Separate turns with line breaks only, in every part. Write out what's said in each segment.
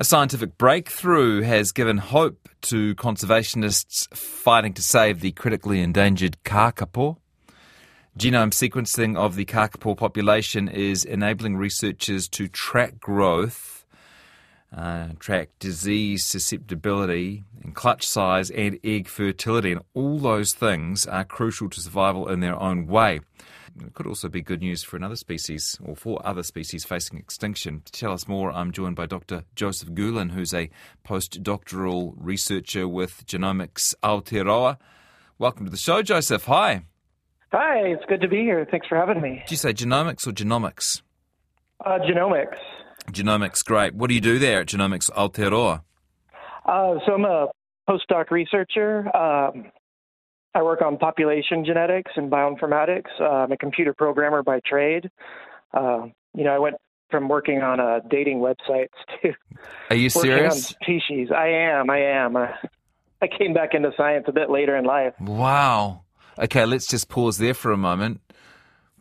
A scientific breakthrough has given hope to conservationists fighting to save the critically endangered kakapo. Genome sequencing of the kakapo population is enabling researchers to track growth, uh, track disease susceptibility, and clutch size and egg fertility. And all those things are crucial to survival in their own way. It could also be good news for another species or for other species facing extinction. To tell us more, I'm joined by Dr. Joseph Guhlin, who's a postdoctoral researcher with Genomics Aotearoa. Welcome to the show, Joseph. Hi.
Hi, it's good to be here. Thanks for having me.
Did you say genomics or genomics?
Uh, genomics.
Genomics, great. What do you do there at Genomics Aotearoa?
Uh, so I'm a postdoc researcher. Um, I work on population genetics and bioinformatics. Uh, I'm a computer programmer by trade. Uh, you know, I went from working on uh, dating websites to
Are you serious?
on species. I am. I am. Uh, I came back into science a bit later in life.
Wow. Okay, let's just pause there for a moment.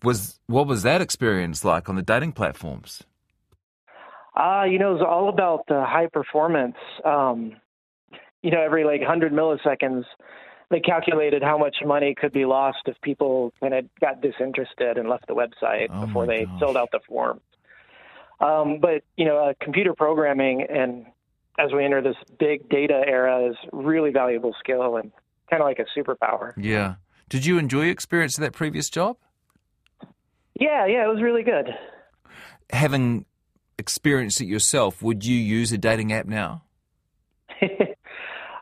Was what was that experience like on the dating platforms?
Ah, you know, it's all about the high performance. Um, you know, every like 100 milliseconds, they calculated how much money could be lost if people kind of got disinterested and left the website
Oh
before they
gosh.
filled out the form. Um, but you know, uh, computer programming and as we enter this big data era is really valuable skill and kind of like a superpower.
Yeah. Did you enjoy your experience of that previous job?
Yeah, yeah, it was really good.
Having experienced it yourself, would you use a dating app now?
uh,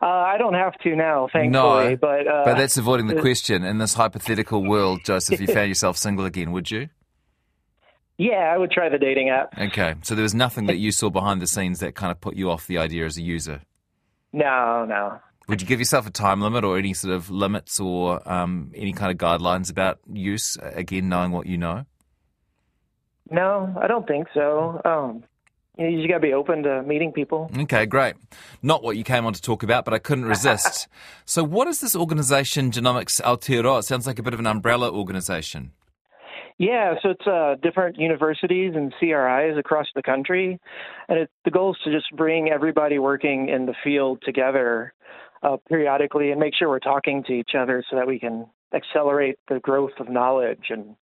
I don't have to now, thankfully.
No,
but uh,
But that's avoiding the
uh,
question. In this hypothetical world, Joseph, you found yourself single again, would you?
yeah, I would try the dating app.
Okay. So there was nothing that you saw behind the scenes that kind of put you off the idea as a user.
No, no.
Would you give yourself a time limit or any sort of limits or um, any kind of guidelines about use? Again, knowing what you know.
No, I don't think so. Um, you, know, you just got to be open to meeting people.
Okay, great. Not what you came on to talk about, but I couldn't resist. so, what is this organisation, Genomics Aotearoa? It sounds like a bit of an umbrella organisation.
Yeah, so it's uh, different universities and CRIs across the country, and it, the goal is to just bring everybody working in the field together uh, periodically and make sure we're talking to each other so that we can accelerate the growth of knowledge and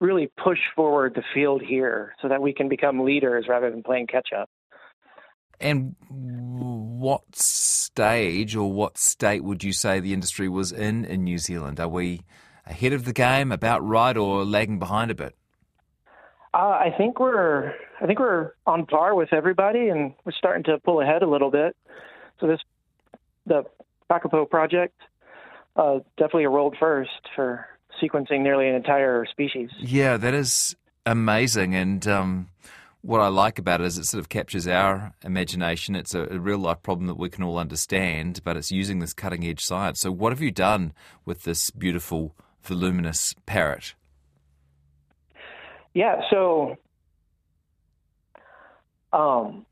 really push forward the field here so that we can become leaders rather than playing catch up.
And what stage or what state would you say the industry was in in New Zealand? Are we ahead of the game, about right, or lagging behind a bit?
Uh, I think we're I think we're on par with everybody, and we're starting to pull ahead a little bit. So this the Kakapo project uh, definitely a world first for sequencing nearly an entire species.
Yeah, that is amazing. And um, what I like about it is it sort of captures our imagination. It's a, a real life problem that we can all understand, but it's using this cutting edge science. So, what have you done with this beautiful, voluminous parrot?
Yeah, so um,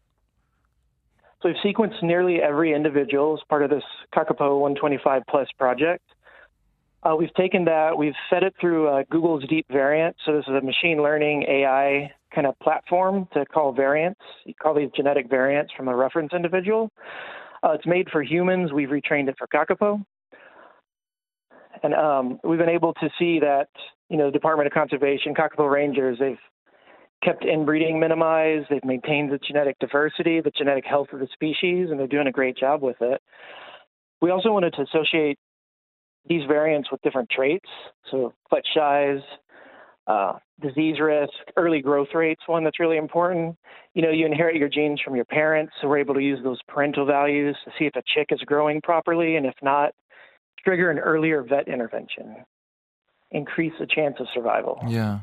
so we've sequenced nearly every individual as part of this Kakapo 125 Plus project. Uh, we've taken that, we've fed it through uh, Google's Deep Variant. So this is a machine learning AI kind of platform to call variants. You call these genetic variants from a reference individual. Uh, it's made for humans. We've retrained it for Kakapo. And um, we've been able to see that, you know, the Department of Conservation, Kakapo Rangers, they've kept inbreeding minimized. They've maintained the genetic diversity, the genetic health of the species, and they're doing a great job with it. We also wanted to associate these variants with different traits. So clutch size, uh, disease risk, early growth rates, one that's really important. You know, you inherit your genes from your parents, so we're able to use those parental values to see if a chick is growing properly, and if not, trigger an earlier vet intervention, increase the chance of survival.
Yeah.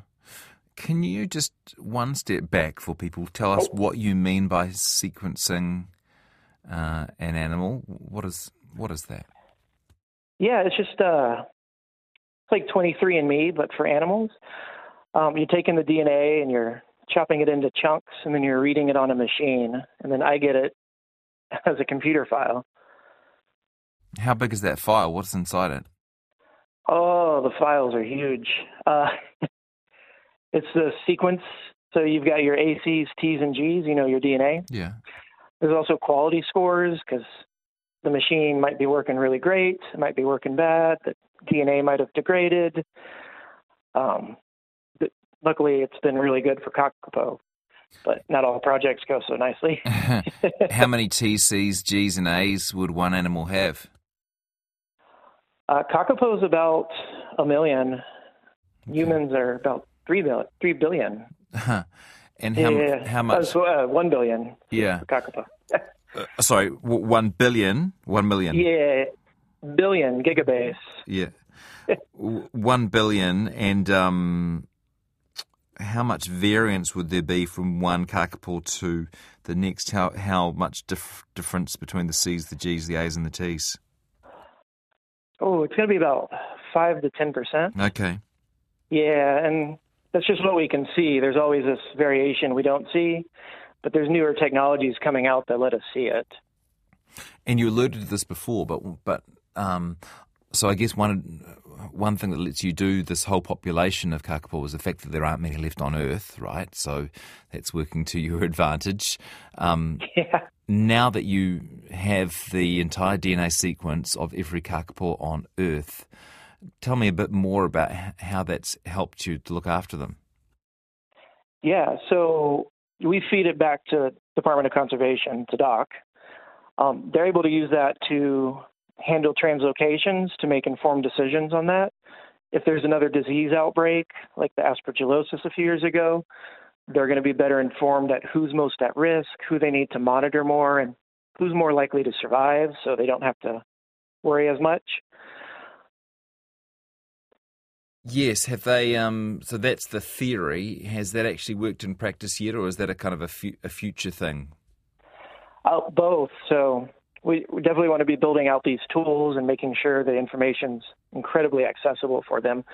Can you just one step back for people? Tell us what you mean by sequencing uh, an animal. What is what is that?
Yeah, it's just uh, it's like 23andMe, but for animals. Um, you're taking the DNA and you're chopping it into chunks, and then you're reading it on a machine, and then I get it as a computer file.
How big is that file? What's inside it?
Oh, the files are huge. Uh, it's the sequence. So you've got your ACs, Ts, and Gs. You know your DNA.
Yeah.
there's also quality scores because the machine might be working really great, it might be working bad, the DNA might have degraded. Um, luckily, it's been really good for Kakapo, but not all projects go so nicely.
How many TCs, Gs, and As would one animal have?
Uh, Kakapo is about a million. Okay. Humans are about three billion. Three billion.
and how, yeah, how much?
Uh, one billion.
Yeah.
Kakapo.
uh, sorry, one billion, one million.
Yeah, billion gigabase.
Yeah, one billion, and um, how much variance would there be from one kakapo to the next? How how much dif- difference between the C's, the G's, the A's, and the T's?
Oh, it's going to be about five to ten percent.
Okay.
Yeah, and that's just what we can see. There's always this variation we don't see but there's newer technologies coming out that let us see it.
And you alluded to this before, but but um, so I guess one one thing that lets you do this whole population of kakapo is the fact that there aren't many left on Earth, right? So that's working to your advantage. Um,
yeah.
Now that you have the entire DNA sequence of every kakapo on Earth, tell me a bit more about how that's helped you to look after them.
Yeah, so we feed it back to Department of Conservation to DOC. Um, they're able to use that to handle translocations to make informed decisions on that. If there's another disease outbreak, like the aspergillosis a few years ago, they're going to be better informed at who's most at risk, who they need to monitor more, and who's more likely to survive so they don't have to worry as much.
Yes, have they? Um, so that's the theory. Has that actually worked in practice yet, or is that a kind of a, fu- a future thing?
Uh, both. So we, we, definitely want to be building out these tools and making sure the information's incredibly accessible for them.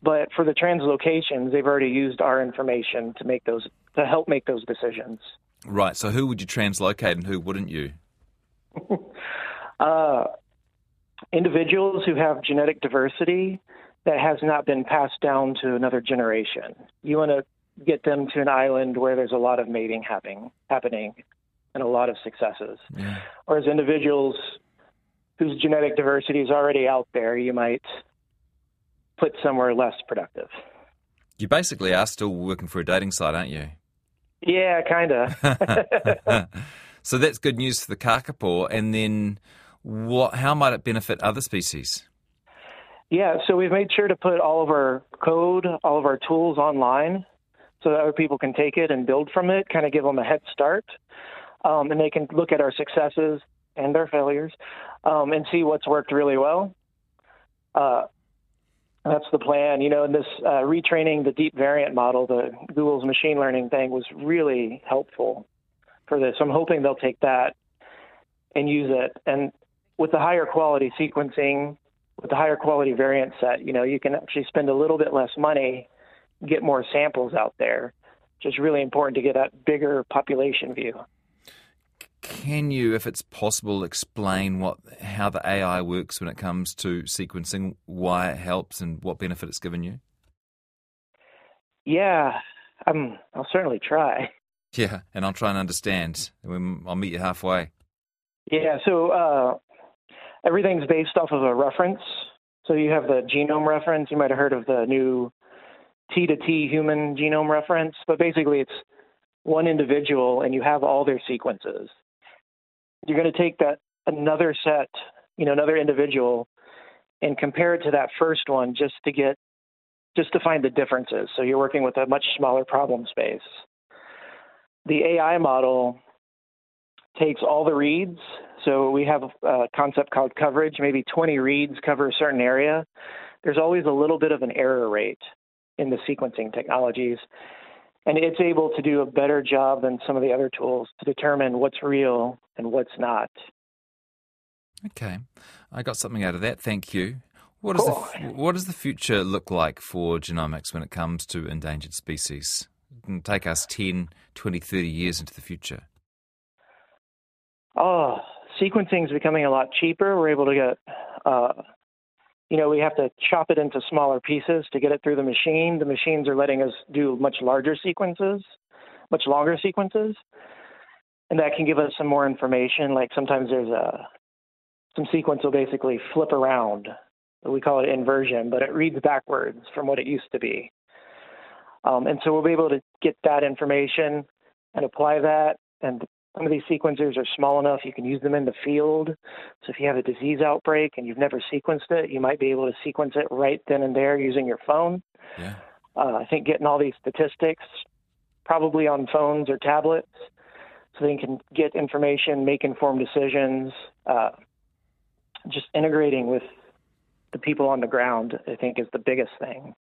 But for the translocations, they've already used our information to make those to help make those decisions.
Right. So who would you translocate and who wouldn't you?
uh, individuals who have genetic diversity that has not been passed down to another generation. You want to get them to an island where there's a lot of mating happening, happening and a lot of successes. Yeah. Whereas individuals whose genetic diversity is already out there, you might put somewhere less productive.
You basically are still working for a dating site, aren't you?
Yeah, kind of.
so that's good news for the kakapo. And then, what? How might it benefit other species?
Yeah, so we've made sure to put all of our code, all of our tools online so that other people can take it and build from it, kind of give them a head start. Um, and they can look at our successes and our failures um, and see what's worked really well. Uh, that's the plan. You know, in this uh, retraining the deep variant model, the Google's machine learning thing was really helpful for this. I'm hoping they'll take that and use it. And with the higher quality sequencing with the higher quality variant set, you know, you can actually spend a little bit less money, get more samples out there, is really important to get that bigger population view.
Can you, if it's possible, explain what how the AI works when it comes to sequencing, why it helps, and what benefit it's given you?
Yeah, um, I'll certainly try.
Yeah, and I'll try and understand. I'll meet you halfway.
Yeah, so uh, everything's based off of a reference. So you have the genome reference. You might have heard of the new T to T human genome reference, but basically it's one individual and you have all their sequences. You're going to take that another set, you know, another individual and compare it to that first one just to get just to find the differences. So you're working with a much smaller problem space. The AI model takes all the reads so we have a concept called coverage. Maybe 20 reads cover a certain area. There's always a little bit of an error rate in the sequencing technologies. And it's able to do a better job than some of the other tools to determine what's real and what's not.
Okay. I got something out of that. Thank you. What, cool. the, what does the future look like for genomics when it comes to endangered species? take us 10, 20, 30 years into the future.
Oh, sequencing is becoming a lot cheaper. We're able to get, uh, you know, we have to chop it into smaller pieces to get it through the machine. The machines are letting us do much larger sequences, much longer sequences. and that can give us some more information. Like sometimes there's a some sequence will basically flip around. We call it inversion, but it reads backwards from what it used to be. Um, and so we'll be able to get that information and apply that. And some of these sequencers are small enough you can use them in the field. So if you have a disease outbreak and you've never sequenced it, you might be able to sequence it right then and there using your phone.
Yeah.
Uh, I think getting all these statistics, probably on phones or tablets, so they can get information, make informed decisions. Uh, just integrating with the people on the ground, I think, is the biggest thing.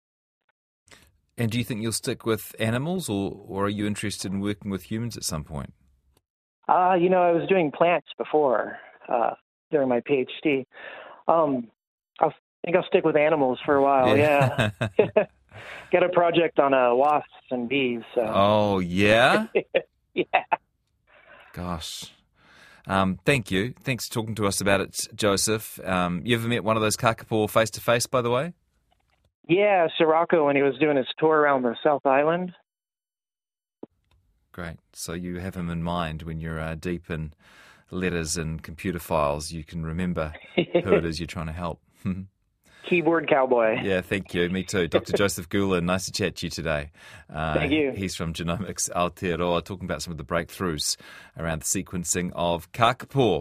And do you think you'll stick with animals, or, or are you interested in working with humans at some point?
Uh, you know, I was doing plants before uh, during my PhD. Um, I think I'll stick with animals for a while. Yeah. yeah. Got a project on uh, wasps and bees. So.
Oh yeah.
yeah.
Gosh. Um, thank you. Thanks for talking to us about it, Joseph. Um, you ever met one of those kakapo face to face, by the way?
Yeah, Sirocco when he was doing his tour around the South Island.
Great. So you have him in mind when you're uh, deep in letters and computer files. You can remember who it is you're trying to help.
Keyboard cowboy.
Yeah, thank you. Me too. Dr. Joseph Guhlin, nice to chat to you today.
Uh, thank you.
He's from Genomics Aotearoa, talking about some of the breakthroughs around the sequencing of kakapo.